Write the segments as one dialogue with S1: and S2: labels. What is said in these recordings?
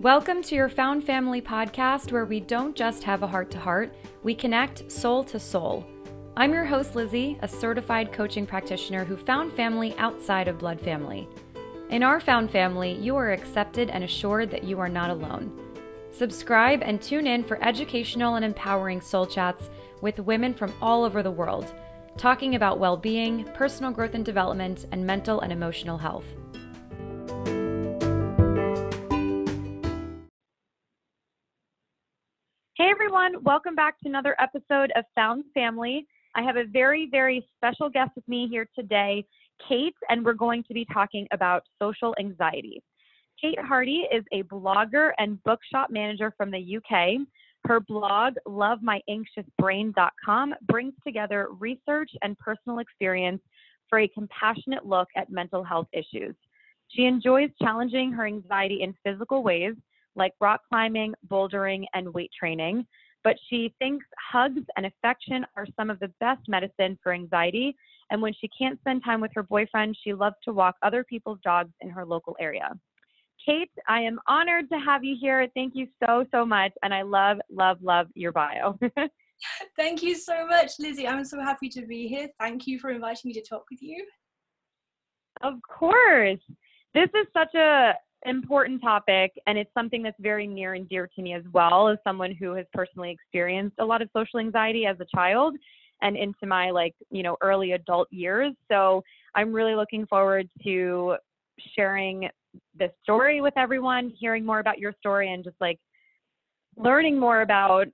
S1: Welcome to your Found Family podcast, where we don't just have a heart to heart, we connect soul to soul. I'm your host, Lizzie, a certified coaching practitioner who found family outside of blood family. In our Found Family, you are accepted and assured that you are not alone. Subscribe and tune in for educational and empowering soul chats with women from all over the world, talking about well being, personal growth and development, and mental and emotional health. Everyone, welcome back to another episode of Found Family. I have a very, very special guest with me here today, Kate, and we're going to be talking about social anxiety. Kate Hardy is a blogger and bookshop manager from the UK. Her blog, lovemyanxiousbrain.com, brings together research and personal experience for a compassionate look at mental health issues. She enjoys challenging her anxiety in physical ways like rock climbing, bouldering, and weight training. But she thinks hugs and affection are some of the best medicine for anxiety. And when she can't spend time with her boyfriend, she loves to walk other people's dogs in her local area. Kate, I am honored to have you here. Thank you so, so much. And I love, love, love your bio.
S2: Thank you so much, Lizzie. I'm so happy to be here. Thank you for inviting me to talk with you.
S1: Of course. This is such a important topic and it's something that's very near and dear to me as well as someone who has personally experienced a lot of social anxiety as a child and into my like you know early adult years. So i'm really looking forward to sharing this story with everyone hearing more about your story and just like learning more about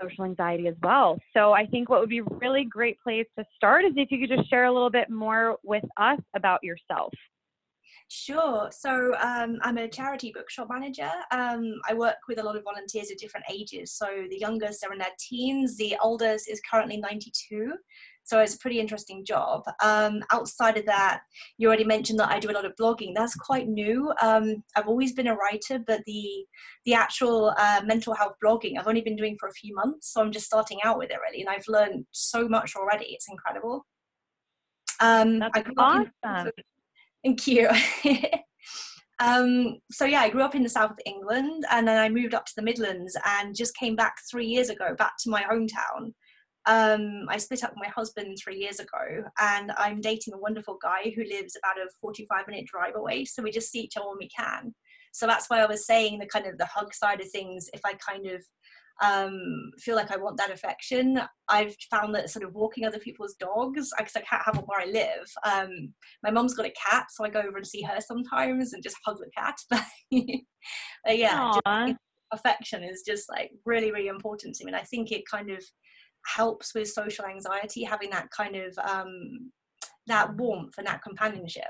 S1: social anxiety as well. So i think what would be a really great place to start is if you could just share a little bit more with us about yourself
S2: Sure. So um, I'm a charity bookshop manager. Um, I work with a lot of volunteers of different ages. So the youngest are in their teens, the oldest is currently 92. So it's a pretty interesting job. Um, outside of that, you already mentioned that I do a lot of blogging. That's quite new. Um, I've always been a writer, but the the actual uh, mental health blogging I've only been doing for a few months. So I'm just starting out with it really, and I've learned so much already. It's incredible.
S1: Um, That's awesome.
S2: Thank you. um, so yeah, I grew up in the south of England, and then I moved up to the Midlands, and just came back three years ago, back to my hometown. Um, I split up with my husband three years ago, and I'm dating a wonderful guy who lives about a 45 minute drive away. So we just see each other when we can. So that's why I was saying the kind of the hug side of things. If I kind of um, feel like I want that affection. I've found that sort of walking other people's dogs, because I can't have one where I live. Um, my mom's got a cat, so I go over and see her sometimes and just hug the cat. but yeah, just, affection is just like really, really important to me. And I think it kind of helps with social anxiety, having that kind of um, that warmth and that companionship.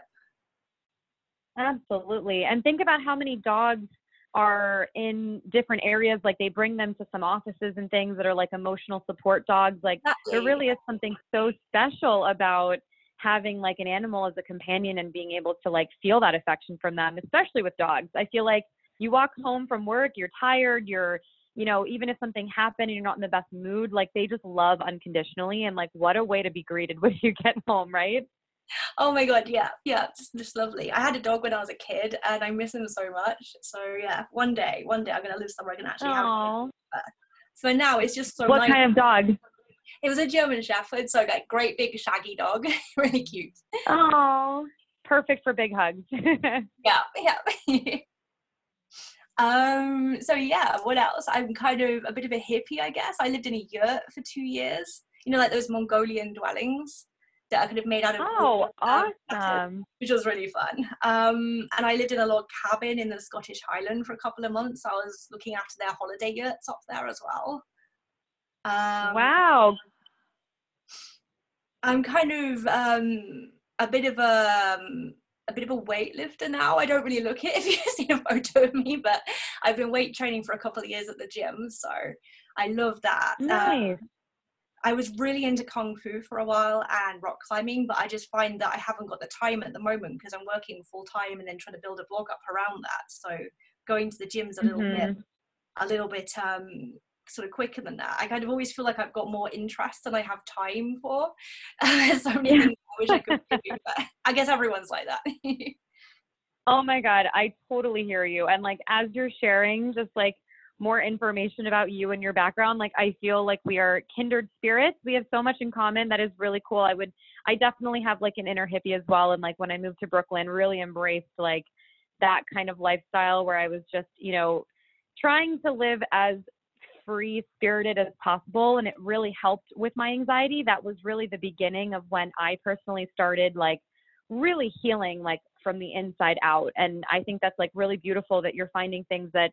S1: Absolutely. And think about how many dogs are in different areas like they bring them to some offices and things that are like emotional support dogs like exactly. there really is something so special about having like an animal as a companion and being able to like feel that affection from them especially with dogs i feel like you walk home from work you're tired you're you know even if something happened and you're not in the best mood like they just love unconditionally and like what a way to be greeted when you get home right
S2: oh my god yeah yeah just, just lovely. I had a dog when i was a kid and i miss him so much. So yeah one day one day i'm gonna live somewhere i can actually Aww. have him so now it's just so
S1: what nice. kind of dog?
S2: It was a german shepherd so like great big shaggy dog really cute.
S1: Oh perfect for big hugs.
S2: Yeah yeah. Um so yeah what else? I'm kind of a bit of a hippie i guess. I lived in a yurt for two years. You know like those mongolian dwellings that I could have made out of
S1: oh wood, awesome
S2: which was really fun um, and I lived in a log cabin in the Scottish Highland for a couple of months I was looking after their holiday yurts up there as well
S1: um, wow
S2: I'm kind of um, a bit of a um, a bit of a weightlifter now. I don't really look it if you see a photo of me, but I've been weight training for a couple of years at the gym, so I love that.
S1: Um, nice. Um,
S2: I was really into kung fu for a while and rock climbing, but I just find that I haven't got the time at the moment because I'm working full time and then trying to build a blog up around that. So going to the gym's a little mm-hmm. bit, a little bit um, sort of quicker than that. I kind of always feel like I've got more interest than I have time for. so many I wish I could do, but I guess everyone's like that.
S1: Oh my God, I totally hear you. And like as you're sharing just like more information about you and your background, like I feel like we are kindred spirits. We have so much in common that is really cool. I would I definitely have like an inner hippie as well. And like when I moved to Brooklyn, really embraced like that kind of lifestyle where I was just, you know, trying to live as free spirited as possible. And it really helped with my anxiety. That was really the beginning of when I personally started like really healing like from the inside out. And I think that's like really beautiful that you're finding things that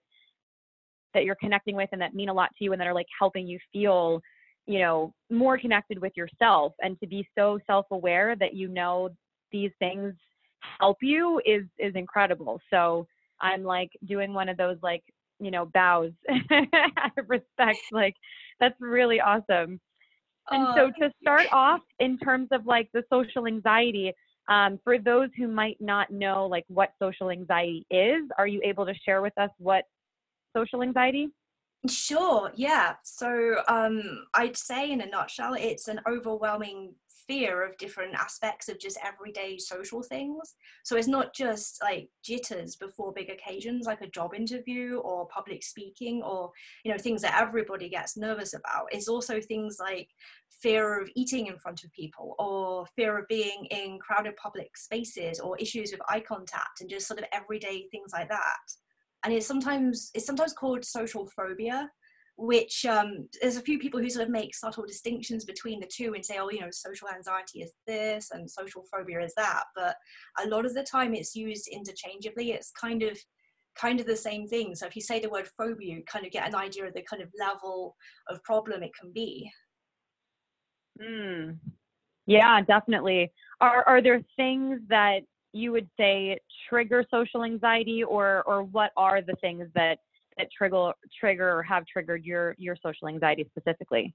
S1: that you're connecting with and that mean a lot to you and that are like helping you feel you know more connected with yourself and to be so self-aware that you know these things help you is is incredible. So i'm like doing one of those like you know bows. Out of respect like that's really awesome. And so to start off in terms of like the social anxiety um, for those who might not know like what social anxiety is are you able to share with us what social anxiety
S2: Sure, yeah. So um, I'd say, in a nutshell, it's an overwhelming fear of different aspects of just everyday social things. So it's not just like jitters before big occasions, like a job interview or public speaking, or you know things that everybody gets nervous about. It's also things like fear of eating in front of people, or fear of being in crowded public spaces, or issues with eye contact, and just sort of everyday things like that and it's sometimes it's sometimes called social phobia which um, there's a few people who sort of make subtle distinctions between the two and say oh you know social anxiety is this and social phobia is that. But a lot of the time it's used interchangeably. It's kind of kind of the same thing. So if you say the word phobia you kind of get an idea of the kind of level of problem it can be.
S1: Mm. yeah definitely. Are are there things that you would say trigger social anxiety or or what are the things that that trigger trigger or have triggered your your social anxiety specifically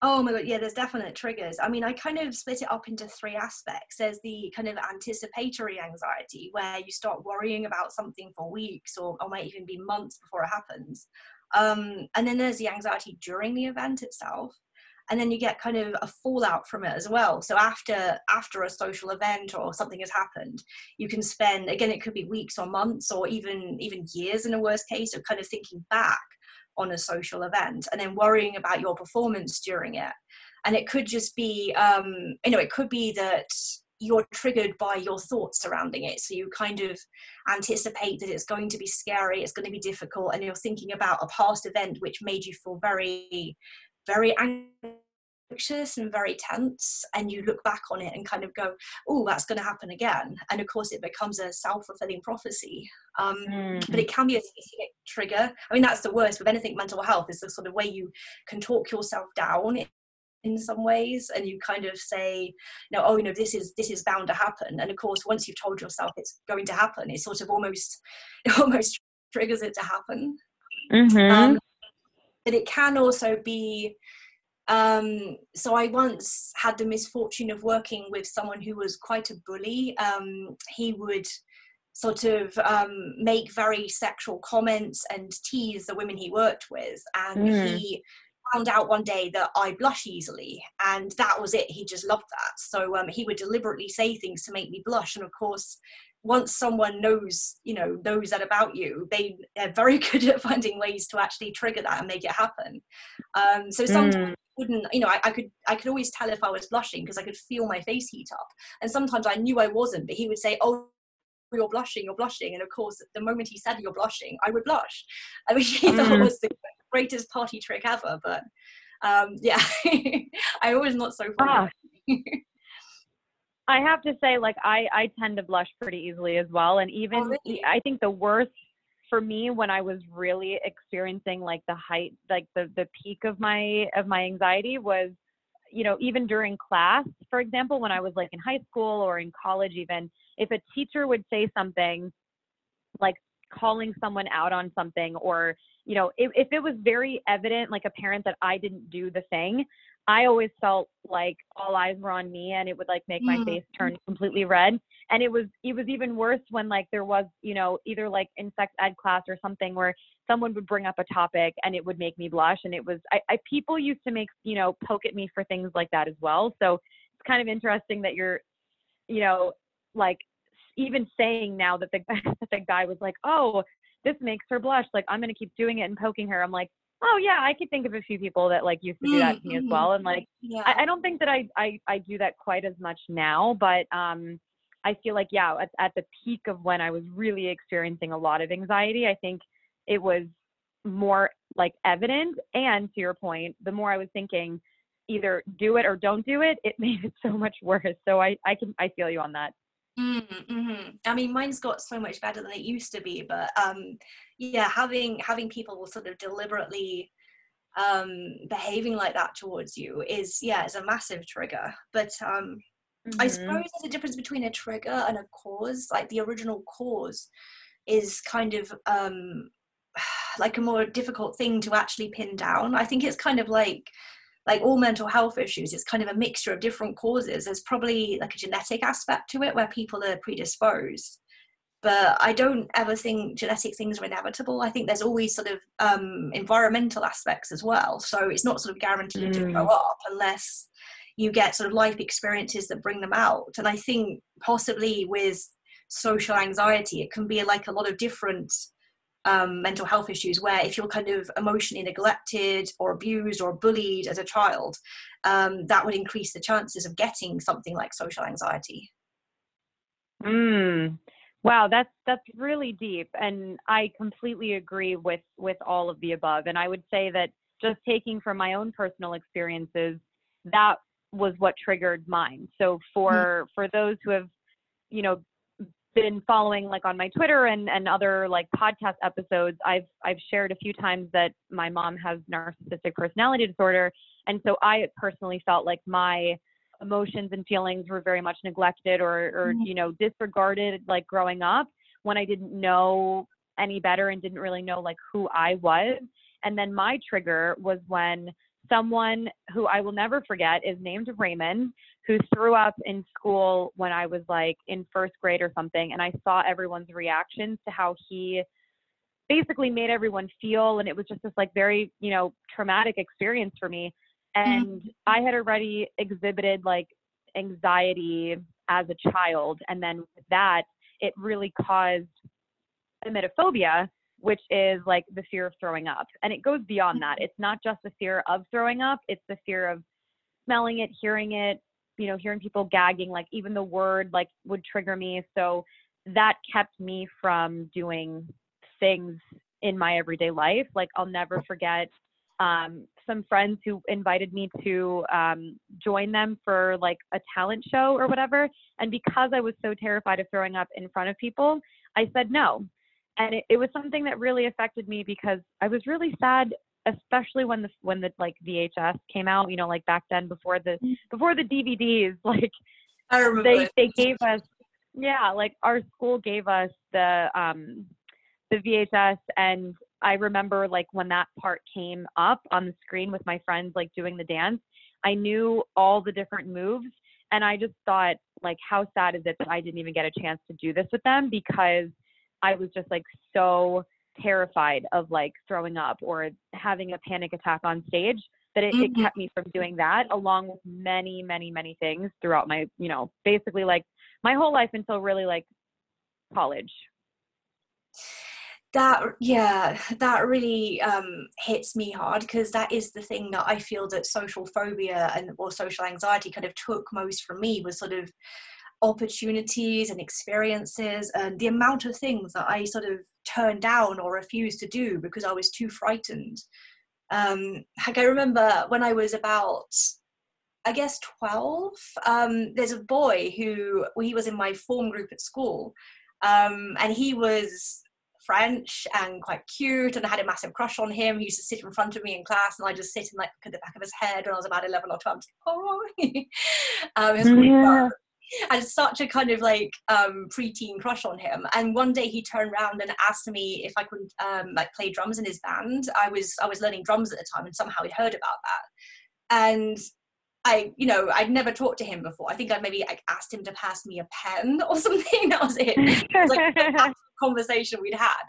S2: Oh my god, yeah, there's definite triggers. I mean, I kind of split it up into three aspects. There's the kind of anticipatory anxiety where you start worrying about something for weeks or, or might even be months before it happens. Um, and then there's the anxiety during the event itself and then you get kind of a fallout from it as well so after after a social event or something has happened you can spend again it could be weeks or months or even even years in a worst case of kind of thinking back on a social event and then worrying about your performance during it and it could just be um you know it could be that you're triggered by your thoughts surrounding it. So you kind of anticipate that it's going to be scary, it's going to be difficult, and you're thinking about a past event which made you feel very very anxious and very tense and you look back on it and kind of go oh that's going to happen again. And of course it becomes a self-fulfilling prophecy. Um, mm. but it can be a specific trigger. I mean that's the worst with anything mental health is the sort of way you can talk yourself down in some ways and you kind of say you know oh you know this is this is bound to happen. And of course once you've told yourself it's going to happen it sort of almost it almost triggers it to happen.
S1: Mm-hmm. um,
S2: but it can also be um, so I once had the misfortune of working with someone who was quite a bully. Um, he would sort of um, make very sexual comments and tease the women he worked with, and mm. he found out one day that I blush easily, and that was it. He just loved that. So um, he would deliberately say things to make me blush, and of course, once someone knows you know knows that about you they they're very good at finding ways to actually trigger that and make it happen um, so sometimes mm. wouldn't you know I, I, could i could always tell if i was blushing because i could feel my face heat up and sometimes i knew i wasn't but he would say oh you're blushing you're blushing and of course the moment he said you're blushing i would blush i mean he mm. thought it was the greatest party trick ever but um, yeah i was not so fun ah.
S1: I have to say, like I I tend to blush pretty easily as well, and even oh, really? I think the worst for me when I was really experiencing like the height, like the the peak of my of my anxiety was, you know, even during class, for example, when I was like in high school or in college, even if a teacher would say something like calling someone out on something or you know if, if it was very evident like a parent that i didn't do the thing I always felt like all eyes were on me and it would like make my mm. face turn completely red. And it was it was even worse when like there was, you know, either like in sex ed class or something where someone would bring up a topic and it would make me blush. And it was I, I people used to make, you know, poke at me for things like that as well. So it's kind of interesting that you're, you know, like even saying now that the that the guy was like, oh, this makes her blush. Like I'm gonna keep doing it and poking her. I'm like, oh yeah, I could think of a few people that like used to do that to me as
S2: Mm-hmm.
S1: well. And like
S2: Yeah.
S1: I, I don't think that I, I I do that quite as much now, but um I feel like yeah, at, at the peak of when I was really experiencing a lot of anxiety, I think it was more like evident. And to your point, the more I was thinking either do it or don't do it, it made it so much worse. So I I can I feel you on that.
S2: Mm-hmm. I mean, mine's got so much better than it used to be, but um, yeah, having having people sort of deliberately um, behaving like that towards you is yeah, is a massive trigger. But um, I
S1: Mhm.
S2: suppose there's a difference between a trigger and a cause. Like the original cause is kind of um, like a more difficult thing to actually pin down. I think it's kind of like like all mental health issues, it's kind of a mixture of different causes. There's probably like a genetic aspect to it where people are predisposed. But I don't ever think genetic things are inevitable. I think there's always sort of um, environmental aspects as well. So it's not sort of guaranteed to grow
S1: Mm.
S2: up unless you get sort of life experiences that bring them out. And I think possibly with social anxiety, it can be like a lot of different um, mental health issues where if you're kind of emotionally neglected or abused or bullied as a child, um, that would increase the chances of getting something like social anxiety.
S1: Mm. Wow, that's that's really deep, and I completely agree with with all of the above. And I would say that just taking from my own personal experiences, that was what triggered mine. So for for those who have, you know, been following like on my Twitter and and other like podcast episodes, I've I've shared a few times that my mom has narcissistic personality disorder, and so I personally felt like my emotions and feelings were very much neglected or or
S2: Mhm.
S1: you know disregarded like growing up when I didn't know any better and didn't really know like who I was. And then my trigger was when someone who I will never forget is named Raymond, who threw up in school when I was like in first grade or something. And I saw everyone's reactions to how he basically made everyone feel. And it was just this like very, you know, traumatic experience for me. Mm-hmm. And I had already exhibited like anxiety as a child. And then with that, it really caused emetophobia, which is like the fear of throwing up. And it goes beyond that. It's not just the fear of throwing up, it's the fear of smelling it, hearing it, you know, hearing people gagging, like even the word like would trigger me. So that kept me from doing things in my everyday life. Like I'll never forget um, some friends who invited me to um, join them for like a talent show or whatever. And because I was so terrified of throwing up in front of people, I said no. And it, it was something that really affected me because I was really sad, especially when the when the like VHS came out. You know, like back then before the before the DVDs, like
S2: I remember.
S1: they they gave us yeah like our school gave us the um the VHS and I remember like when that part came up on the screen with my friends like doing the dance I knew all the different moves and I just thought like how sad is it that I didn't even get a chance to do this with them because I was just like so terrified of like throwing up or having a panic attack on stage that it, it
S2: Mhm.
S1: kept me from doing that along with many many many things throughout my you know basically like my whole life until really like college
S2: that yeah that really um, hits me hard because that is the thing that i feel that social phobia and or social anxiety kind of took most from me was sort of opportunities and experiences and the amount of things that i sort of turned down or refused to do because i was too frightened um like i remember when i was about I guess 12. Um, there's a boy who well, he was in my form group at school, um, and he was French and quite cute, and I had a massive crush on him. He used to sit in front of me in class, and I just sit and like look at the back of his head when I was about 11 or 12. Oh, um, it was really had such a kind of like um, preteen crush on him. And one day he turned around and asked me if I could um, like play drums in his band. I was I was learning drums at the time, and somehow he'd heard about that. And I, you know, I'd never talked to him before. I think I maybe like asked him to pass me a pen or something. That was it. It was like the conversation we'd had.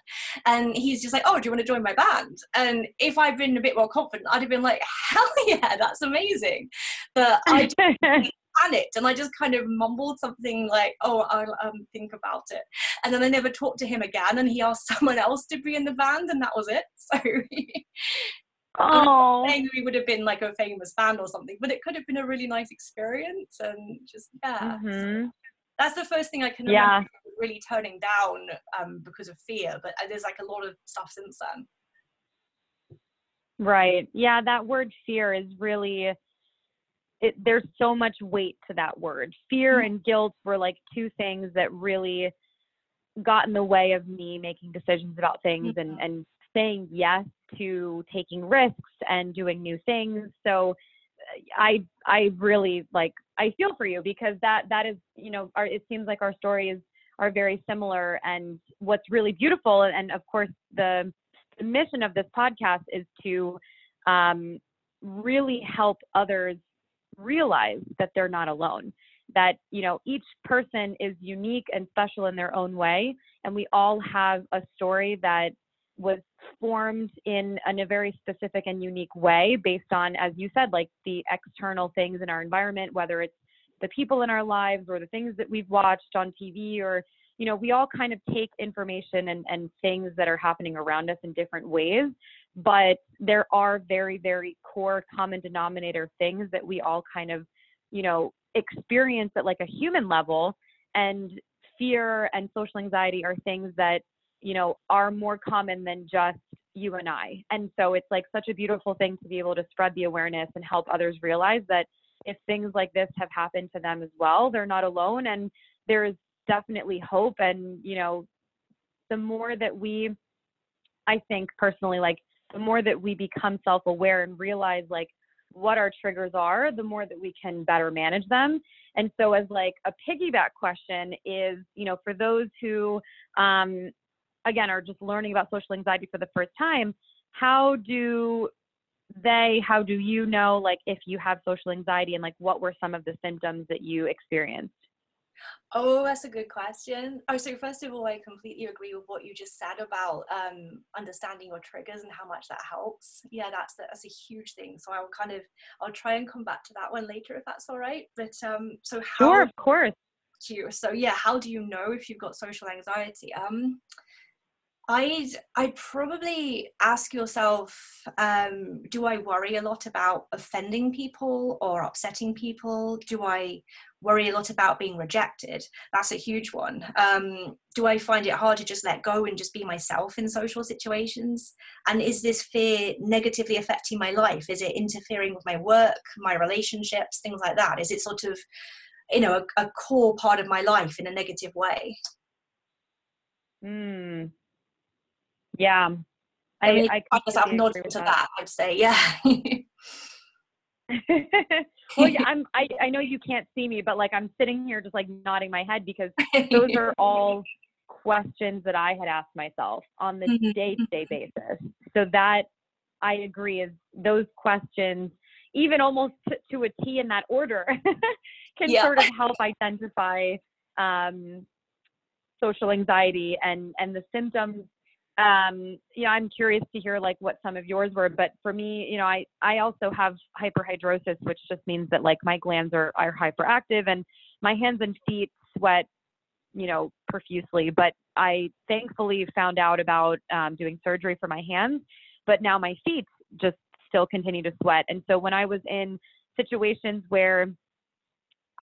S2: And he's just like, Oh, do you want to join my band? And if I'd been a bit more confident, I'd have been like, Hell yeah, that's amazing. But I panicked and I just kind of mumbled something like, "Oh, I'll um, think about it," and then I never talked to him again. And he asked someone else to be in the band, and that was it. So.
S1: Oh,
S2: we would have been like a famous band or something, but it could have been a really nice experience and just yeah.
S1: mm-hmm.
S2: So that's the first thing I can
S1: Yeah.
S2: remember really turning down um, because of fear. But uh, there's like a lot of stuff since then.
S1: Right. Yeah, that word fear is really it, there's so much weight to that word. Fear
S2: Mhm.
S1: and guilt were like two things that really got in the way of me making decisions about things and
S2: Mhm.
S1: and saying yes to taking risks and doing new things. So uh, I I really like I feel for you because that that is, you know, our, it seems like our stories are very similar and what's really beautiful and of course the the mission of this podcast is to um, really help others realize that they're not alone that you know each person is unique and special in their own way and we all have a story that was formed in, in a very specific and unique way based on as you said like the external things in our environment whether it's the people in our lives or the things that we've watched on tv or you know, we all kind of take information and, and things that are happening around us in different ways, but there are very, very core common denominator things that we all kind of, you know, experience at like a human level. And fear and social anxiety are things that, you know, are more common than just you and I. And so it's like such a beautiful thing to be able to spread the awareness and help others realize that if things like this have happened to them as well, they're not alone. And there's definitely hope and you know the more that we i think personally like the more that we become self-aware and realize like what our triggers are the more that we can better manage them. And so as like a piggyback question is you know for those who um again are just learning about social anxiety for the first time how do they how do you know like if you have social anxiety and like what were some of the symptoms that you experienced
S2: Oh, that's a good question. Oh, so first of all, I completely agree with what you just said about um, understanding your triggers and how much that helps. Yeah, that's that's a huge thing. So I'll kind of I'll try and come back to that one later if that's all right. But um, so how
S1: sure of course
S2: do you? So yeah, how do you know if you've got social anxiety? Um, I'd I'd probably ask yourself, um, do I worry a lot about offending people or upsetting people? Do I worry a lot about being rejected? That's a huge one. Um, do I find it hard to just let go and just be myself in social situations? And is this fear negatively affecting my life? Is it interfering with my work, my relationships, things like that? Is it sort of, you know, a, a core part of my life in a negative way?
S1: Mm. Yeah.
S2: I, mean,
S1: I,
S2: I, I am nodding to that. that. I'd say, yeah.
S1: well, yeah, I'm. I, I know you can't see me, but like I'm sitting here just like nodding my head because those are all questions that I had asked myself on the
S2: Mhm,
S1: day-to-day basis. So that I agree is those questions, even almost to, to a T in that order, can
S2: Yeah.
S1: sort of help identify um, social anxiety and and the symptoms um you know i'm curious to hear like what some of yours were but for me you know i i also have hyperhidrosis which just means that like my glands are are hyperactive and my hands and feet sweat you know profusely but i thankfully found out about um, doing surgery for my hands but now my feet just still continue to sweat. And so when i was in situations where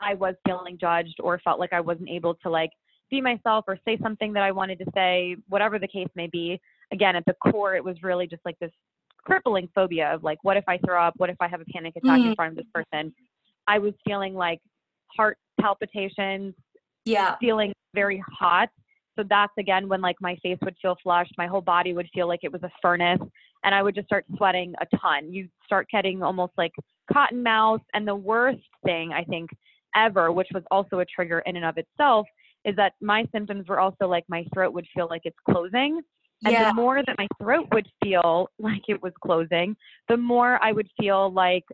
S1: i was feeling judged or felt like i wasn't able to like be myself or say something that I wanted to say, whatever the case may be. Again, at the core, it was really just like this crippling phobia of like, what if I throw up? What if I have a panic attack in
S2: Mm.
S1: front of this person? I was feeling like heart palpitations,
S2: yeah.
S1: feeling very hot. So that's again when like my face would feel flushed, my whole body would feel like it was a furnace, and I would just start sweating a ton. You start getting almost like cotton mouth. And the worst thing I think ever, which was also a trigger in and of itself, is that my symptoms were also like my throat would feel like it's closing. And
S2: Yeah.
S1: the more that my throat would feel like it was closing, the more I would feel like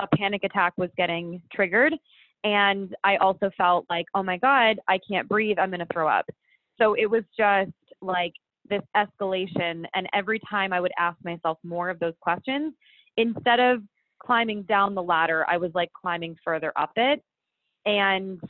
S1: a panic attack was getting triggered. And I also felt like, oh my God, I can't breathe. I'm going to throw up. So it was just like this escalation. And every time I would ask myself more of those questions, instead of climbing down the ladder, I was like climbing further up it. And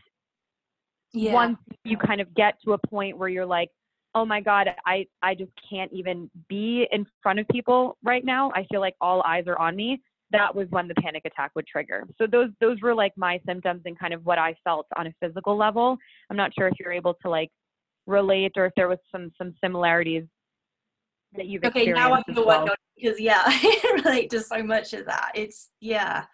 S1: yeah. once you kind of get to a point where you're like, oh my God, I, I just can't even be in front of people right now. I feel like all eyes are on me. That was when the panic attack would trigger. So those those were like my symptoms and kind of what I felt on a physical level. I'm not sure if you're able to like relate or if there was some some similarities that you've okay, experienced. Okay, now I know well. what
S2: because yeah, I relate to so much of that. It's yeah.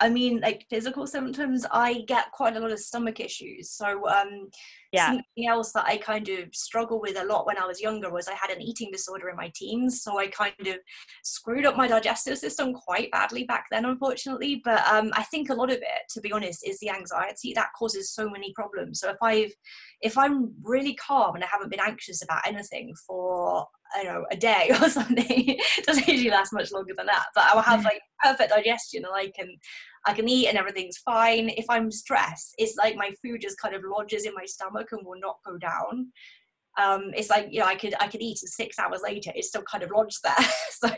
S2: I mean, like physical symptoms, I get quite a lot of stomach issues. So, um, yeah. something else that I kind of struggled with a lot when I was younger was I had an eating disorder in my teens. So I kind of screwed up my digestive system quite badly back then, unfortunately. But um, I think a lot of it, to be honest, is the anxiety that causes so many problems. So if I've, if I'm really calm and I haven't been anxious about anything for I don't know, a day or something. it doesn't usually last much longer than that. But I will have mm. like perfect digestion and I can I can eat and everything's fine. If I'm stressed, it's like my food just kind of lodges in my stomach and will not go down. Um, it's like you know I could I could eat and six hours later it's still kind of lodged there. so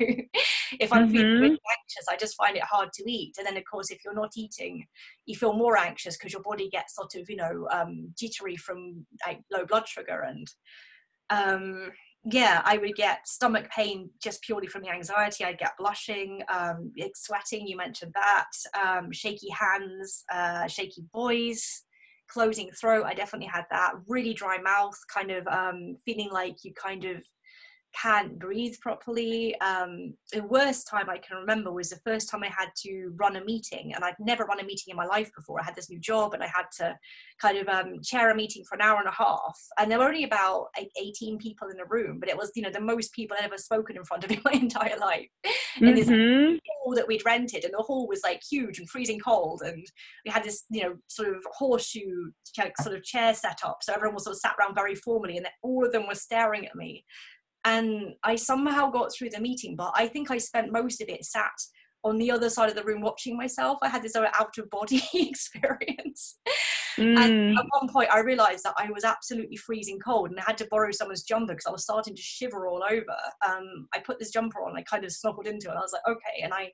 S2: if I'm mm-hmm. feeling really anxious, I just find it hard to eat. And then of course if you're not eating, you feel more anxious because your body gets sort of you know um, jittery from like low blood sugar and um, yeah, I would get stomach pain just purely from the anxiety. I'd get blushing, um, sweating. You mentioned that. Um, shaky hands, uh, shaky voice, closing throat. I definitely had that. Really dry mouth, kind of um, feeling like you kind of can't breathe properly. Um, the worst time I can remember was the first time I had to run a meeting, and I'd never run a meeting in my life before. I had this new job, and I had to kind of um, chair a meeting for an hour and a half. And there were only about 18 people in the room, but it was you know the most people I'd ever spoken in front of in my entire life. Mm-hmm. And this mm-hmm. hall that we'd rented, and the hall was like huge and freezing cold, and we had this you know sort of horseshoe sort of chair set up, so everyone was sort of sat around very formally, and all of them were staring at me and I somehow got through the meeting, but I think I spent most of it sat on the other side of the room watching myself. I had this sort of out of body experience. Mm. And at one point, I realized that I was absolutely freezing cold and I had to borrow someone's jumper because I was starting to shiver all over. Um, I put this jumper on, I kind of snuggled into it, and I was like, okay. And I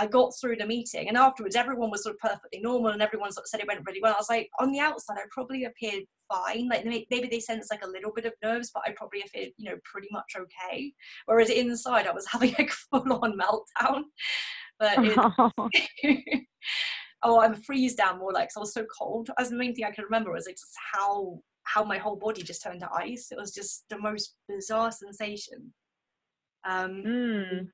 S2: I got through the meeting, and afterwards, everyone was sort of perfectly normal, and everyone sort of said it went really well. I was like, on the outside, I probably appeared fine. Like maybe they sense like a little bit of nerves, but I probably appeared, you know, pretty much okay. Whereas inside, I was having a full-on meltdown. But it, oh, I'm freeze down more like so I was so cold. As the main thing I can remember was like just how how my whole body just turned to ice. It was just the most bizarre sensation. Um,
S1: mm.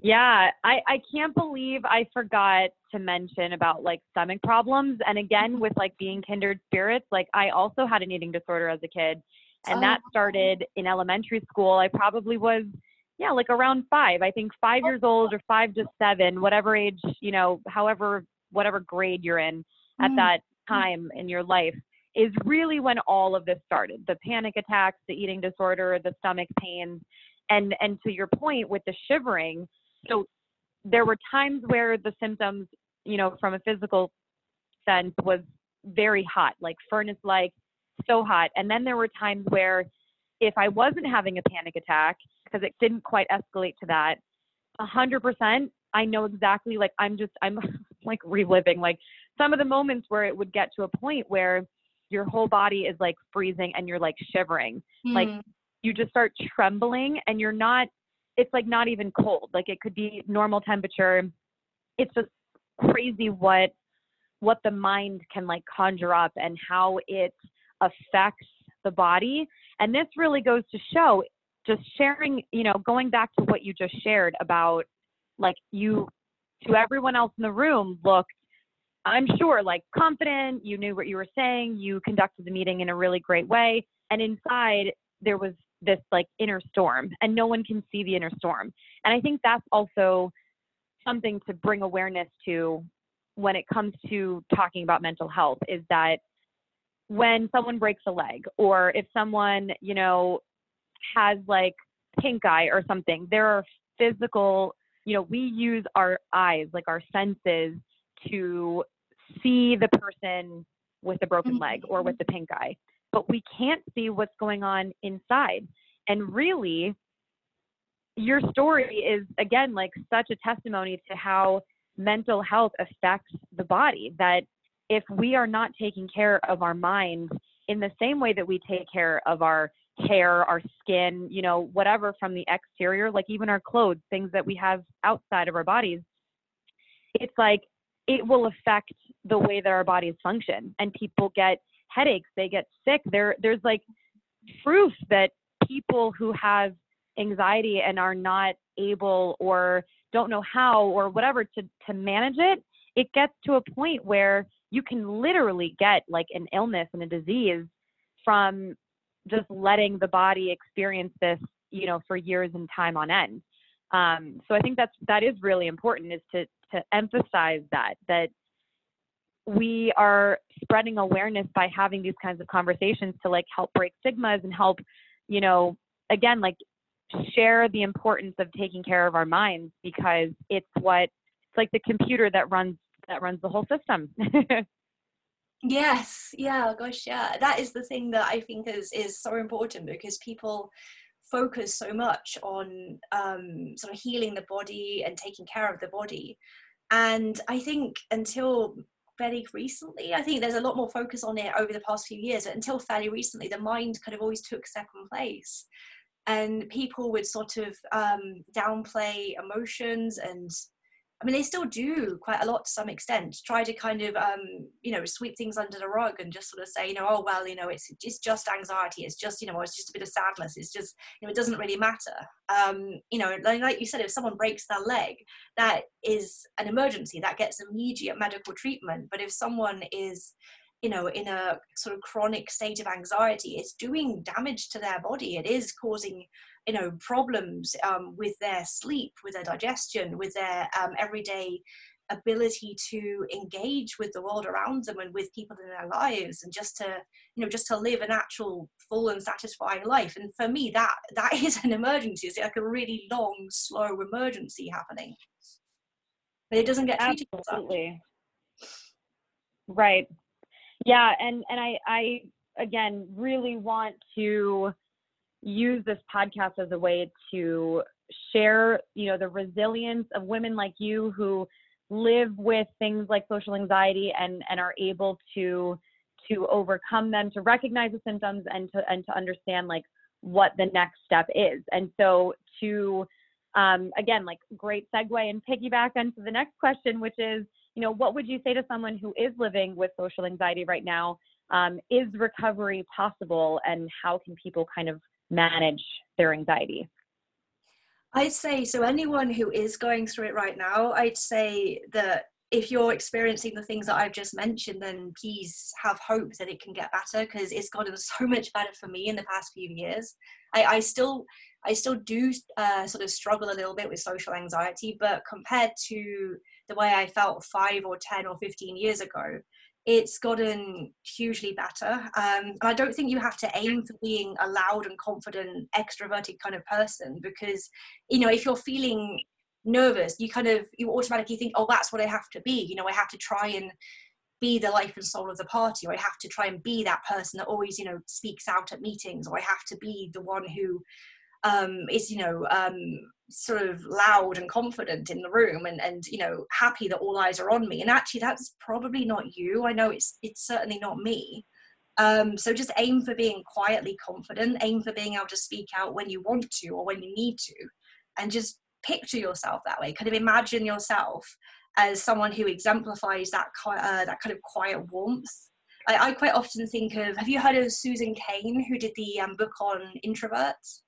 S1: Yeah, I, I can't believe I forgot to mention about like stomach problems. And again, mm-hmm. with like being kindred spirits, like I also had an eating disorder as a kid. And oh. that started in elementary school. I probably was, yeah, like around five. I think five years old or five to seven, whatever age, you know, however, whatever grade you're in at mm. that time in your life is really when all of this started the panic attacks, the eating disorder, the stomach pains. And, and to your point with the shivering, so there were times where the symptoms, you know, from a physical sense was very hot, like furnace like, so hot. And then there were times where if I wasn't having a panic attack, because it didn't quite escalate to that, a hundred percent, I know exactly like I'm just I'm like reliving like some of the moments where it would get to a point where your whole body is like freezing and you're like shivering. Mm. Like you just start trembling and you're not it's like not even cold. Like it could be normal temperature. It's just crazy what what the mind can like conjure up and how it affects the body. And this really goes to show just sharing, you know, going back to what you just shared about like you to everyone else in the room looked I'm sure like confident, you knew what you were saying, you conducted the meeting in a really great way. And inside there was this like inner storm and no one can see the inner storm. And I think that's also something to bring awareness to when it comes to talking about mental health is that when someone breaks a leg or if someone, you know, has like pink eye or something, there are physical, you know, we use our eyes, like our senses to see the person with the broken leg or mm-hmm. with the pink eye but we can't see what's going on inside. And really, your story is, again, like such a testimony to how mental health affects the body that if we are not taking care of our minds in the same way that we take care of our hair, our skin, you know, whatever from the exterior, like even our clothes, things that we have outside of our bodies, it's like it will affect the way that our bodies function. And people get headaches, they get sick. There, there's like proof that people who have anxiety and are not able or don't know how or whatever to, to manage it, it gets to a point where you can literally get like an illness and a disease from just letting the body experience this, you know, for years and time on end. Um, so I think that's that is really important is to to emphasize that that we are spreading awareness by having these kinds of conversations to like help break stigmas and help, you know, again like share the importance of taking care of our minds because it's what it's like the computer that runs that runs the whole system.
S2: yes, yeah, gosh, yeah. That is the thing that I think is is so important because people focus so much on um, sort of healing the body and taking care of the body. And I think until fairly recently, I think there's a lot more focus on it over the past few years, but until fairly recently, the mind kind of always took second place. And people would sort of um, downplay emotions and I mean, they still do quite a lot to some extent. Try to kind of, um, you know, sweep things under the rug and just sort of say, you know, oh well, you know, it's it's just anxiety. It's just, you know, it's just a bit of sadness. It's just, you know, it doesn't really matter. Um, you know, like, like you said, if someone breaks their leg, that is an emergency. That gets immediate medical treatment. But if someone is you know in a sort of chronic state of anxiety it's doing damage to their body it is causing you know problems um, with their sleep with their digestion with their um, everyday ability to engage with the world around them and with people in their lives and just to you know just to live an actual full and satisfying life. And for me that that is an emergency. It's like a really long slow emergency happening. But it doesn't get
S1: absolutely. Right. Yeah and and i i again really want to use this podcast as a way to share, you know, the resilience of women like you who live with things like social anxiety and and are able to to overcome them, to recognize the symptoms and to and to understand like what the next step is. And so to um, again, like great segue and piggyback onto the next question, which is, you know, what would you say to someone who is living with social anxiety right now? Um, is recovery possible, and how can people kind of manage their anxiety?
S2: I'd say so. Anyone who is going through it right now, I'd say that if you're experiencing the things that I've just mentioned, then please have hope that it can get better because it's gotten so much better for me in the past few years. I, I still, I still do uh, sort of struggle a little bit with social anxiety, but compared to the way I felt five or ten or fifteen years ago, it's gotten hugely better. Um, and I don't think you have to aim for being a loud and confident, extroverted kind of person because, you know, if you're feeling nervous, you kind of, you automatically think, oh, that's what I have to be. You know, I have to try and be the life and soul of the party, or I have to try and be that person that always, you know, speaks out at meetings, or I have to be the one who um, is, you know, um, sort of loud and confident in the room and and you know happy that all eyes are on me. And actually that's probably not you. I know it's it's certainly not me. Um, so just aim for being quietly confident. Aim for being able to speak out when you want to or when you need to. And just picture yourself that way. Kind of imagine yourself as someone who exemplifies that uh, that kind of quiet warmth. I, I, quite often think of have you heard of susan cain who did the um, book on introverts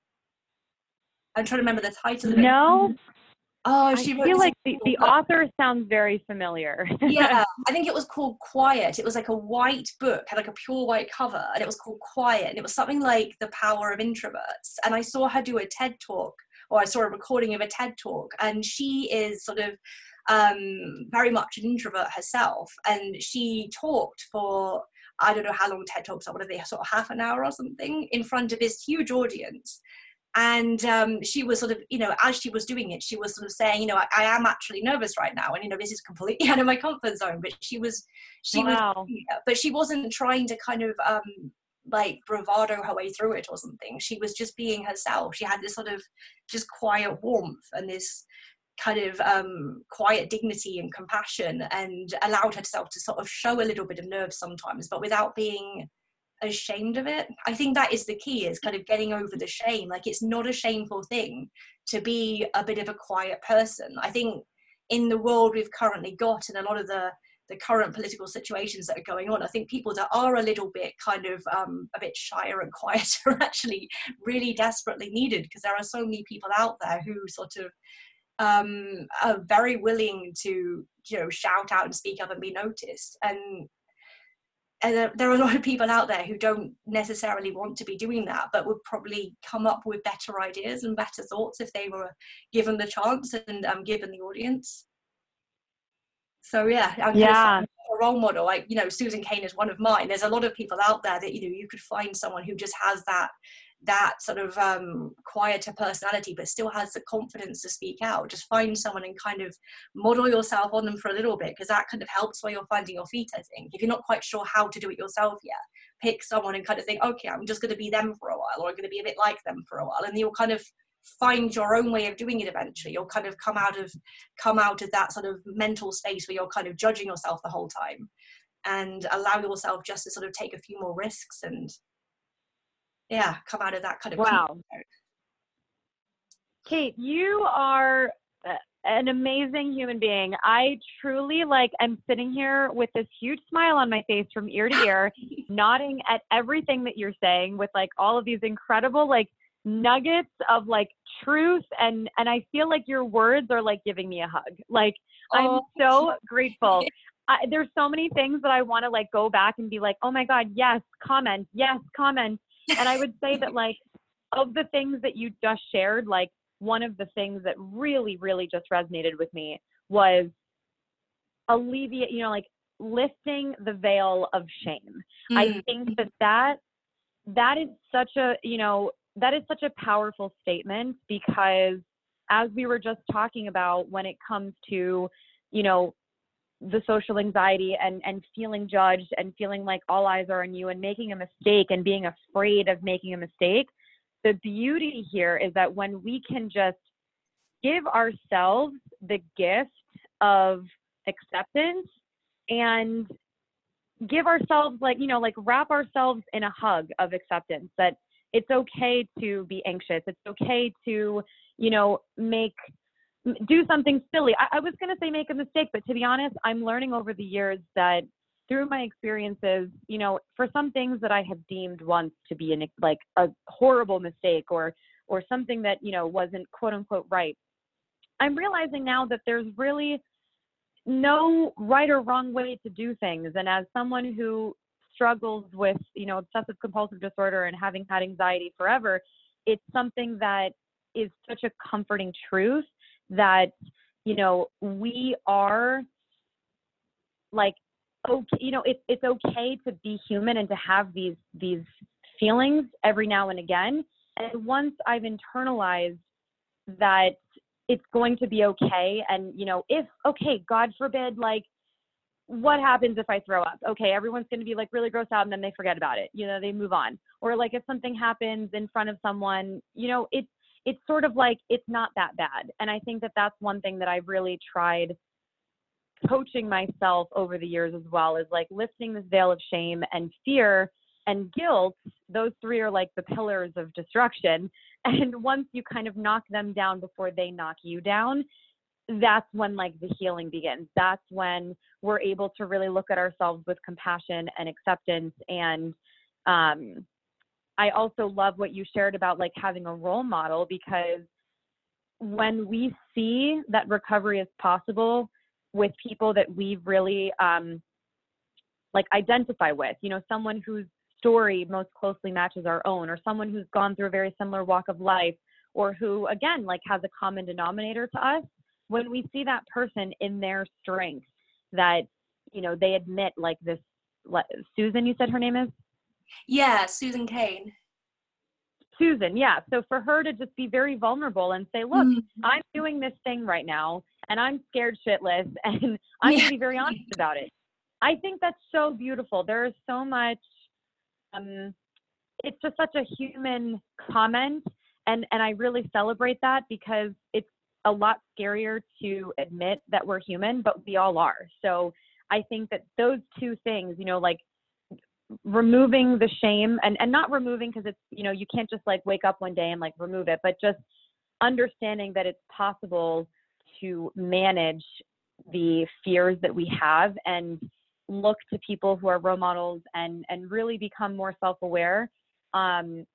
S2: I'm trying to remember the title of
S1: it. No.
S2: Oh,
S1: she I feel like the, the author sounds very familiar.
S2: yeah, I think it was called Quiet. It was like a white book, had like a pure white cover, and it was called Quiet. And it was something like The Power of Introverts. And I saw her do a TED talk, or I saw a recording of a TED talk, and she is sort of um, very much an introvert herself. And she talked for I don't know how long TED talks are, what are they, sort of half an hour or something, in front of this huge audience and um, she was sort of you know as she was doing it she was sort of saying you know I, I, am actually nervous right now and you know this is completely out of my comfort zone. But she was she wow. was but she wasn't trying to kind of um, like bravado her way through it or something. She was just being herself. She had this sort of just quiet warmth and this kind of um, quiet dignity and compassion and allowed herself to sort of show a little bit of nerves sometimes, but without being ashamed of it. I think that is the key is kind of getting over the shame. Like it's not a shameful thing to be a bit of a quiet person. I think in the world we've currently got and a lot of the the current political situations that are going on, I think people that are a little bit kind of um, a bit shyer and quieter are actually really desperately needed because there are so many people out there who sort of um, are very willing to you know shout out and speak up and be noticed and and there are a lot of people out there who don't necessarily want to be doing that but would probably come up with better ideas and better thoughts if they were given the chance and um, given the audience. So yeah I'm
S1: yeah.
S2: a role model. Like you know susan cain is one of mine. There's a lot of people out there that you know you could find someone who just has that that sort of um, quieter personality, but still has the confidence to speak out. Just find someone and kind of model yourself on them for a little bit, because that kind of helps where you're finding your feet. I think if you're not quite sure how to do it yourself yet, pick someone and kind of think, okay, I'm just going to be them for a while, or I'm going to be a bit like them for a while, and you'll kind of find your own way of doing it eventually you'll kind of come out of come out of that sort of mental space where you're kind of judging yourself the whole time and allow yourself just to sort of take a few more risks and yeah come out of that kind of
S1: wow. kate you are an amazing human being. I truly like i'm sitting here with this huge smile on my face from ear to ear nodding at everything that you're saying with like all of these incredible like nuggets of like truth and and i feel like your words are like giving me a hug. Like oh. i'm so grateful. I, there's so many things that I want to like go back and be like, oh my God, yes, comment, yes, comment and I would say that like of the things that you just shared, like one of the things that really, really just resonated with me was alleviate, you know, like lifting the veil of shame. Mm-hmm. I think that that that is such a, you know, that is such a powerful statement because as we were just talking about when it comes to, you know, the social anxiety and and feeling judged and feeling like all eyes are on you and making a mistake and being afraid of making a mistake the beauty here is that when we can just give ourselves the gift of acceptance and give ourselves like you know like wrap ourselves in a hug of acceptance that it's okay to be anxious. It's okay to you know make do something silly. I, I was going to say make a mistake, but to be honest, I'm learning over the years that through my experiences, you know, for some things that I have deemed once to be an, like a horrible mistake or or something that you know wasn't quote unquote right, I'm realizing now that there's really no right or wrong way to do things. And as someone who struggles with you know obsessive compulsive disorder and having had anxiety forever, it's something that is such a comforting truth that you know we are like okay you know it's it's okay to be human and to have these these feelings every now and again. And once i've internalized that it's going to be okay and you know if okay god forbid like what happens if i throw up? Okay everyone's going to be like really grossed out and then they forget about it. You know they move on. Or like if something happens in front of someone you know it's it's sort of like it's not that bad. And I think that that's one thing that I've really tried coaching myself over the years as well is like lifting this veil of shame and fear and guilt. Those three are like the pillars of destruction. And once you kind of knock them down before they knock you down, that's when like the healing begins. That's when we're able to really look at ourselves with compassion and acceptance and um, I also love what you shared about like having a role model because when we see that recovery is possible with people that we really um, like identify with, you know, someone whose story most closely matches our own, or someone who's gone through a very similar walk of life, or who again like has a common denominator to us, when we see that person in their strength, that you know they admit like this. Susan, you said her name is.
S2: Yeah, Susan Cain.
S1: Susan, yeah. So for her to just be very vulnerable and say, look, mm-hmm. I'm doing this thing right now and I'm scared shitless and I'm yeah. going to be very honest about it. I think that's so beautiful. There is so much, um, it's just such a human comment. And, and I really celebrate that because it's a lot scarier to admit that we're human, but we all are. So I think that those two things, you know, like removing the shame and, and not removing because it's, you know, you can't just like wake up one day and like remove it, but just understanding that it's possible to manage the fears that we have and look to people who are role models and and really become more self-aware. Um,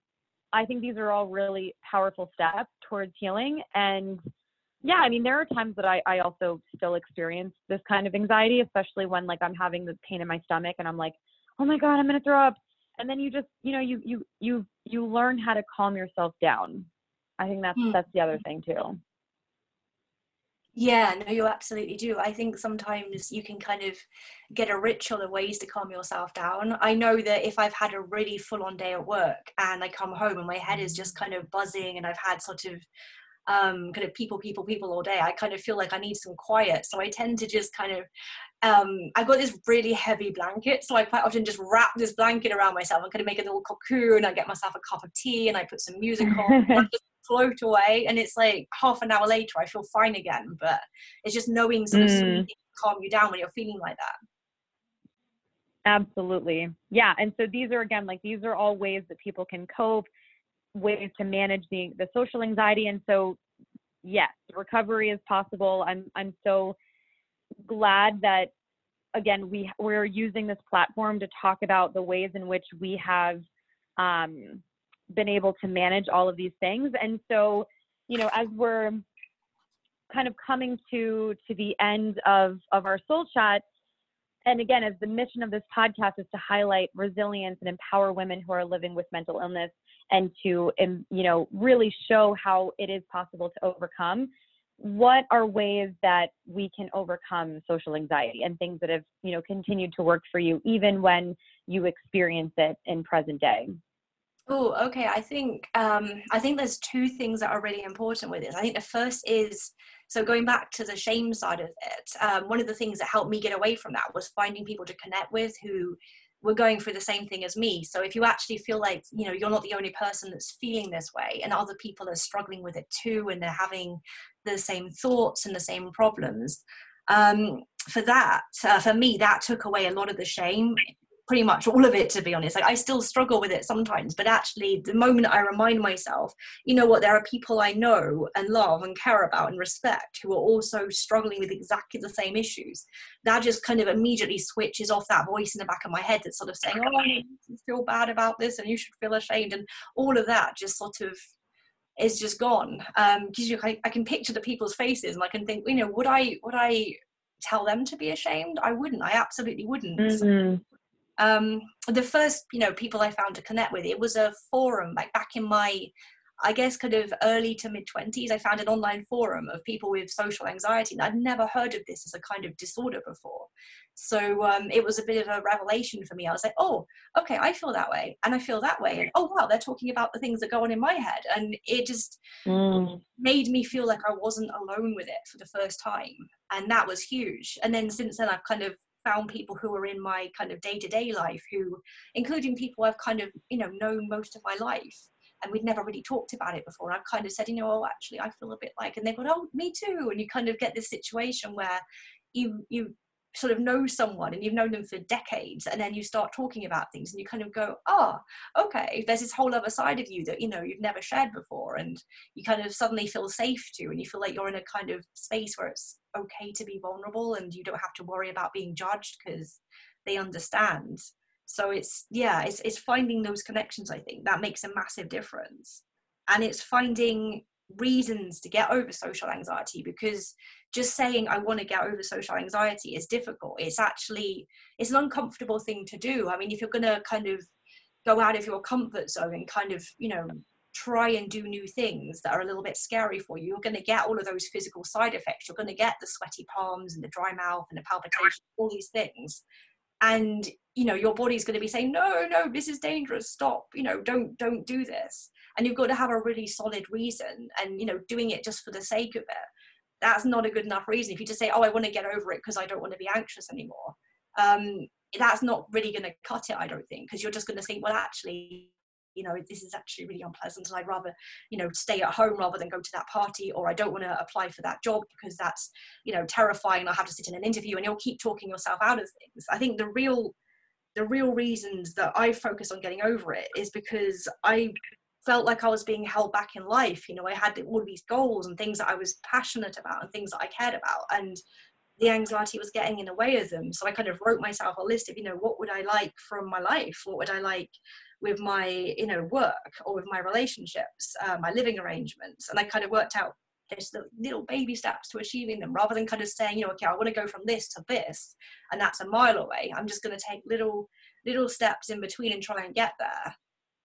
S1: i think these are all really powerful steps towards healing and yeah i mean there are times that i i also still experience this kind of anxiety especially when like i'm having the pain in my stomach and i'm like oh my god i'm going to throw up and then you just you know you you you you learn how to calm yourself down i think that's mm. that's the other thing too
S2: yeah, no, you absolutely do. I think sometimes you can kind of get a ritual of ways to calm yourself down. I know that if I've had a really full on day at work and I come home and my head is just kind of buzzing and I've had sort of um, kind of people, people, people all day, I kind of feel like I need some quiet. So I tend to just kind of, um, I've got this really heavy blanket. So I quite often just wrap this blanket around myself and kind of make a little cocoon. I get myself a cup of tea and I put some music on. I just float away and it's like half an hour later i feel fine again but it's just knowing sort of mm. calm you down when you're feeling like that
S1: absolutely yeah and so these are again like these are all ways that people can cope ways to manage the the social anxiety and so yes recovery is possible i'm i'm so glad that again we we're using this platform to talk about the ways in which we have um, been able to manage all of these things. And so, you know, as we're kind of coming to to the end of of our soul chat, and again, as the mission of this podcast is to highlight resilience and empower women who are living with mental illness, and to you know really show how it is possible to overcome. What are ways that we can overcome social anxiety and things that have you know continued to work for you even when you experience it in present day?
S2: Oh, okay. I think um, I think there's two things that are really important with this. I think the first is so going back to the shame side of it. Um, one of the things that helped me get away from that was finding people to connect with who were going through the same thing as me. So if you actually feel like you know you're not the only person that's feeling this way, and other people are struggling with it too, and they're having the same thoughts and the same problems. Um, for that, uh, for me, that took away a lot of the shame pretty much all of it to be honest. Like i still struggle with it sometimes but actually the moment i remind myself you know what there are people i know and love and care about and respect who are also struggling with exactly the same issues. That just kind of immediately switches off that voice in the back of my head that's sort of saying oh i feel bad about this and you should feel ashamed and all of that just sort of is just gone. Because um, I, I can picture the people's faces and i can think you know would i would i tell them to be ashamed? I wouldn't. I absolutely wouldn't. Mm-hmm um, the first you know people i found to connect with it was a forum like back in my i guess kind of early to mid 20s i found an online forum of people with social anxiety and i'd never heard of this as a kind of disorder before. So um, it was a bit of a revelation for me. I was like oh okay i feel that way and i feel that way and oh wow they're talking about the things that go on in my head and it just mm. made me feel like i wasn't alone with it for the first time and that was huge. And then since then i've kind of found people who are in my kind of day-to-day life who including people i've kind of you know known most of my life and we'd never really talked about it before. I've kind of said you know oh actually i feel a bit like and they've gone oh me too and you kind of get this situation where you you sort of know someone and you've known them for decades and then you start talking about things and you kind of go oh okay there's this whole other side of you that you know you've never shared before. And you kind of suddenly feel safe to and you feel like you're in a kind of space where it's okay to be vulnerable and you don't have to worry about being judged because they understand. So it's yeah it's, it's finding those connections i think that makes a massive difference. And it's finding reasons to get over social anxiety because just saying i want to get over social anxiety is difficult it's actually it's an uncomfortable thing to do i mean if you're going to kind of go out of your comfort zone and kind of you know try and do new things that are a little bit scary for you, you're going to get all of those physical side effects. You're going to get the sweaty palms and the dry mouth and the palpitation, all these things. And you know your body's going to be saying, no, no, this is dangerous. Stop. You know, don't don't do this. And you've got to have a really solid reason. And you know, doing it just for the sake of it, that's not a good enough reason. If you just say, oh, I want to get over it because I don't want to be anxious anymore. Um, that's not really going to cut it, I don't think, because you're just going to think, well, actually, you know this is actually really unpleasant and i'd rather you know stay at home rather than go to that party or i don't want to apply for that job because that's you know terrifying i'll have to sit in an interview and you'll keep talking yourself out of things i think the real the real reasons that i focus on getting over it is because i felt like i was being held back in life you know i had all these goals and things that i was passionate about and things that i cared about and the anxiety was getting in the way of them. So I kind of wrote myself a list of, you know, what would I like from my life? What would I like with my, you know, work or with my relationships, uh, my living arrangements? And I kind of worked out just the little baby steps to achieving them rather than kind of saying, you know, okay, I want to go from this to this, and that's a mile away. I'm just going to take little, little steps in between and try and get there.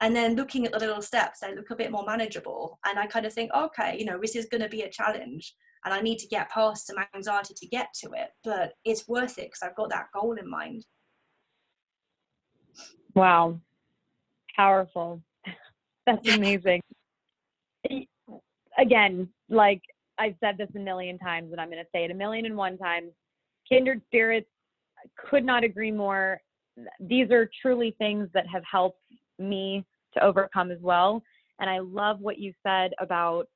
S2: And then looking at the little steps, they look a bit more manageable. And I kind of think, okay, you know, this is going to be a challenge and I need to get past some anxiety to get to it, but it's worth it because I've got that goal in mind.
S1: Wow. Powerful. That's amazing. Again, like I've said this a million times and I'm going to say it a million and one times. Kindred spirits could not agree more. These are truly things that have helped me to overcome as well. And I love what you said about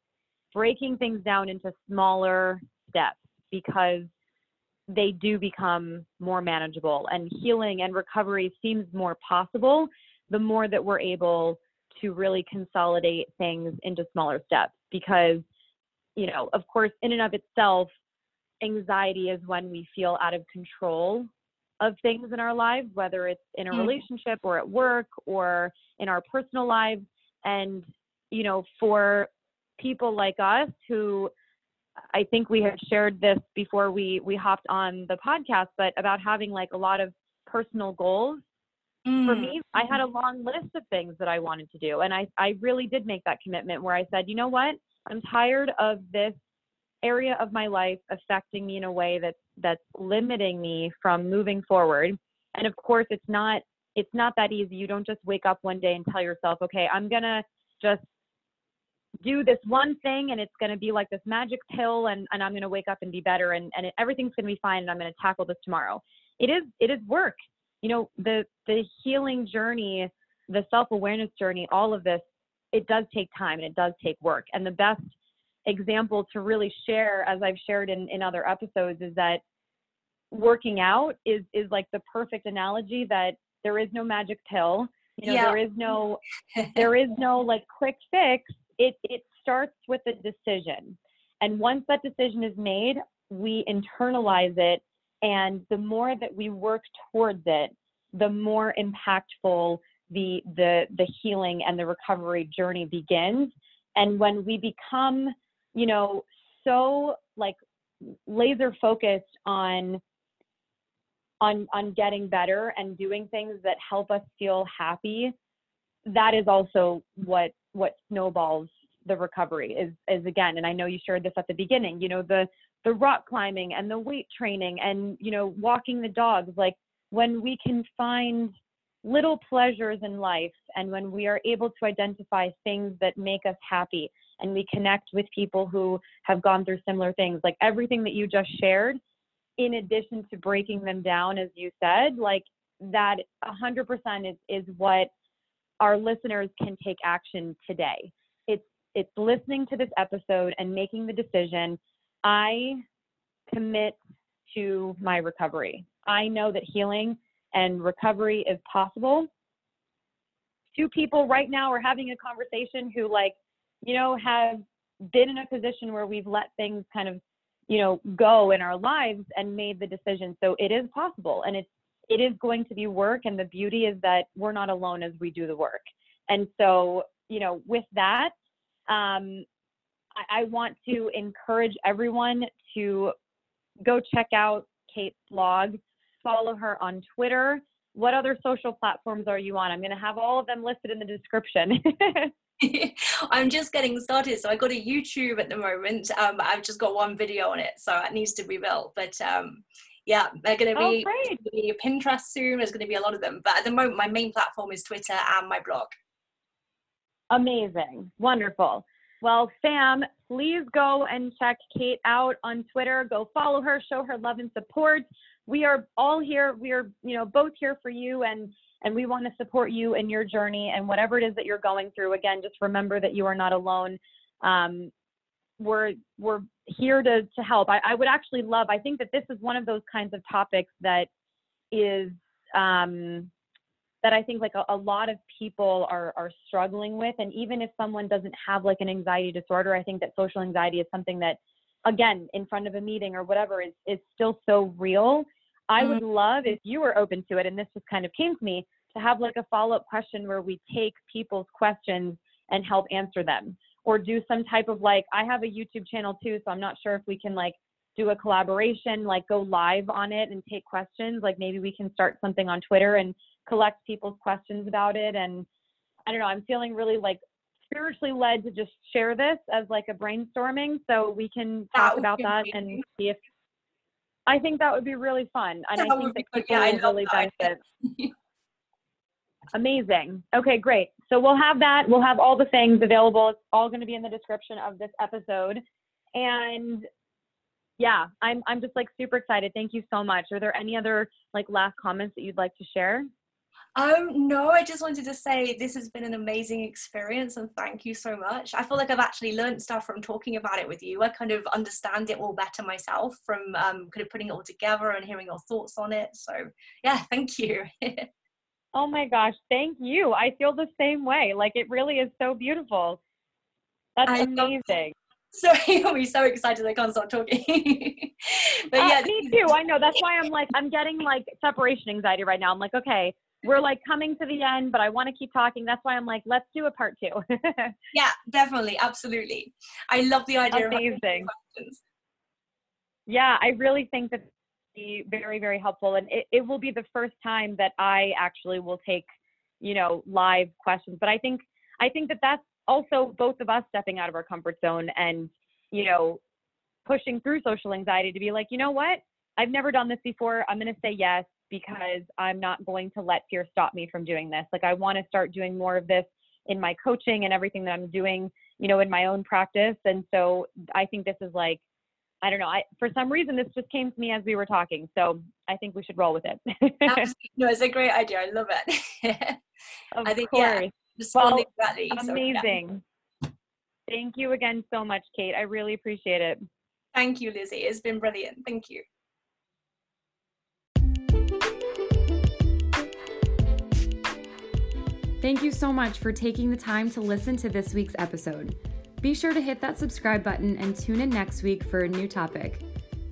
S1: breaking things down into smaller steps because they do become more manageable and healing and recovery seems more possible the more that we're able to really consolidate things into smaller steps because you know of course in and of itself anxiety is when we feel out of control of things in our lives whether it's in a mm-hmm. relationship or at work or in our personal lives and you know for people like us who I think we had shared this before we we hopped on the podcast, but about having like a lot of personal goals. Mm. For me, I had a long list of things that I wanted to do, and I I really did make that commitment where I said, you know what, I'm tired of this area of my life affecting me in a way that that's limiting me from moving forward. And of course, it's not it's not that easy. You don't just wake up one day and tell yourself, okay, I'm gonna just do this one thing and it's going to be like this magic pill and, and i'm going to wake up and be better and, and everything's going to be fine and i'm going to tackle this tomorrow it is it is work you know the the healing journey the self-awareness journey all of this it does take time and it does take work and the best example to really share as i've shared in, in other episodes is that working out is is like the perfect analogy that there is no magic pill you know yeah. there is no there is no like quick fix it, it starts with a decision. And once that decision is made, we internalize it. And the more that we work towards it, the more impactful the, the, the healing and the recovery journey begins. And when we become, you know, so like laser focused on on on getting better and doing things that help us feel happy that is also what what snowballs the recovery is is again. And i know you shared this at the beginning you know the the rock climbing and the weight training and you know walking the dogs. Like when we can find little pleasures in life and when we are able to identify things that make us happy and we connect with people who have gone through similar things like everything that you just shared in addition to breaking them down as you said like that 100% is is what our listeners can take action today. It's it's listening to this episode and making the decision. I commit to my recovery. I know that healing and recovery is possible. Two people right now are having a conversation who like, you know, have been in a position where we've let things kind of, you know, go in our lives and made the decision. So it is possible and it's it is going to be work and the beauty is that we're not alone as we do the work. And so you know with that um, I, I want to encourage everyone to go check out kate's blog follow her on twitter. What other social platforms are you on? I'm going to have all of them listed in the description
S2: I'm just getting started. So I got a YouTube at the moment. Um, I've just got one video on it, so it needs to be built. But um, yeah, they're going to be, oh, be Pinterest soon. There's going to be a lot of them. But at the moment, my main platform is Twitter and my blog.
S1: Amazing. Wonderful. Well, Sam, please go and check Kate out on Twitter. Go follow her, show her love and support. We are all here. We are, you know, both here for you. And and we want to support you in your journey and whatever it is that you're going through. Again, just remember that you are not alone. Um, we're we're here to to help. I, I would actually love. I think that this is one of those kinds of topics that is um, that I think like a, a, lot of people are are struggling with. And even if someone doesn't have like an anxiety disorder, I think that social anxiety is something that, again, in front of a meeting or whatever, is is still so real. I would mm-hmm. love if you were open to it, and this just kind of came to me to have like a follow up question where we take people's questions and help answer them, or do some type of like I have a YouTube channel too, so I'm not sure if we can like do a collaboration, like go live on it and take questions. Like maybe we can start something on Twitter and collect people's questions about it. And I don't know, I'm feeling really like spiritually led to just share this as like a brainstorming so we can talk about that and see if I think that would be really fun. And that I think that people yeah, will really that. benefit. Amazing. Okay, great. So we'll have that. We'll have all the things available. It's all going to be in the description of this episode. And yeah, I'm I'm just like super excited. Thank you so much. Are there any other like last comments that you'd like to share?
S2: Um, no, I just wanted to say this has been an amazing experience and thank you so much. I feel like I've actually learned stuff from talking about it with you. I kind of understand it all better myself from um, kind of putting it all together and hearing your thoughts on it. So, yeah, thank you.
S1: oh my gosh, thank you. I feel the same way. Like it really is so beautiful. That's I amazing.
S2: Sorry, I'll be so excited I can't stop talking.
S1: but uh, yeah, me too. I know. That's why I'm like, I'm getting like separation anxiety right now. I'm like, okay, we're like coming to the end, but I want to keep talking. That's why I'm like, let's do a part two.
S2: yeah, definitely, absolutely. I love the idea Amazing.
S1: Yeah, I really think that be very, very helpful, and it, it will be the first time that I actually will take, you know, live questions. But I think I think that that's also both of us stepping out of our comfort zone and, you know, pushing through social anxiety to be like, you know what, I've never done this before. I'm going to say yes because I'm not going to let fear stop me from doing this. Like I want to start doing more of this in my coaching and everything that I'm doing, you know, in my own practice. And so I think this is like, I don't know. I for some reason this just came to me as we were talking. So I think we should roll with it.
S2: no, it's a great idea. I love it.
S1: of I think course. yeah, well, Amazing. So, yeah. Thank you again so much, Kate. I really appreciate it.
S2: Thank you, Lizzie. It's been brilliant. Thank you.
S3: Thank you so much for taking the time to listen to this week's episode. Be sure to hit that subscribe button and tune in next week for a new topic.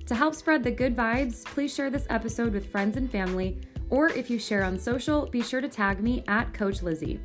S3: To help spread the good vibes, please share this episode with friends and family, or if you share on social, be sure to tag me at Coach Lizzie.